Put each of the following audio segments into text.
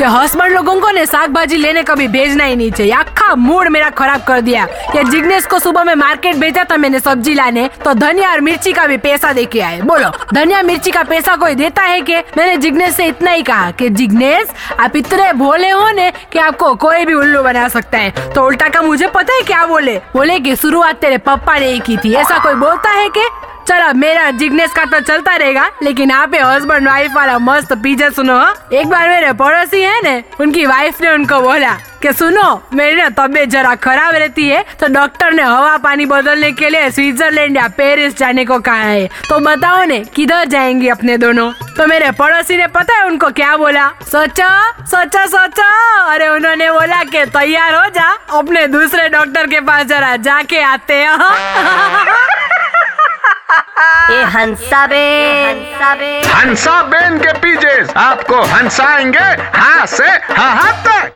ये हस्बैंड लोगों को ने साग भाजी लेने कभी भेजना ही नहीं चाहिए। अक्खा मूड मेरा खराब कर दिया। ये जिग्नेश को सुबह में मार्केट भेजा था मैंने सब्ज़ी लाने तो धनिया और मिर्ची का भी पैसा दे के आए। बोलो, धनिया मिर्ची का पैसा कोई देता है कि मैंने जिग्नेश से इतना ही कहा कि, जिग्नेश, आप इतने भोले हो ने कि आपको कोई भी उल्लू बना सकता है। तो उल्टा का मुझे पता है क्या बोले? बोले की, शुरुआत तेरे पप्पा ने ही की थी। ऐसा कोई बोलता है कि चलो, मेरा जिग्नेश का तो चलता रहेगा, लेकिन आप हस्बैंड वाइफ वाला मस्त पीछे सुनो हाँ? एक बार मेरे पड़ोसी है ने, उनकी वाइफ ने उनको बोला कि सुनो, मेरी ना तबीयत जरा खराब रहती है तो डॉक्टर ने हवा पानी बदलने के लिए स्विट्जरलैंड या पेरिस जाने को कहा है। तो बताओ ने, किधर जाएँगे अपने दोनों? तो मेरे पड़ोसी ने पता है उनको क्या बोला? सोचो सोचो सोचो। अरे उन्होंने बोला कि तैयार हो जा, अपने दूसरे डॉक्टर के पास जरा जाके आते हैं। ए हंसा बेन हंसा बेन के पीछे आपको हंसाएँगे हाँ से हाँ हाँ तक।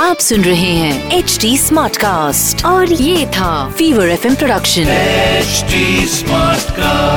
आप सुन रहे हैं एच डी स्मार्ट कास्ट और ये था fever F production H smart Smartcast.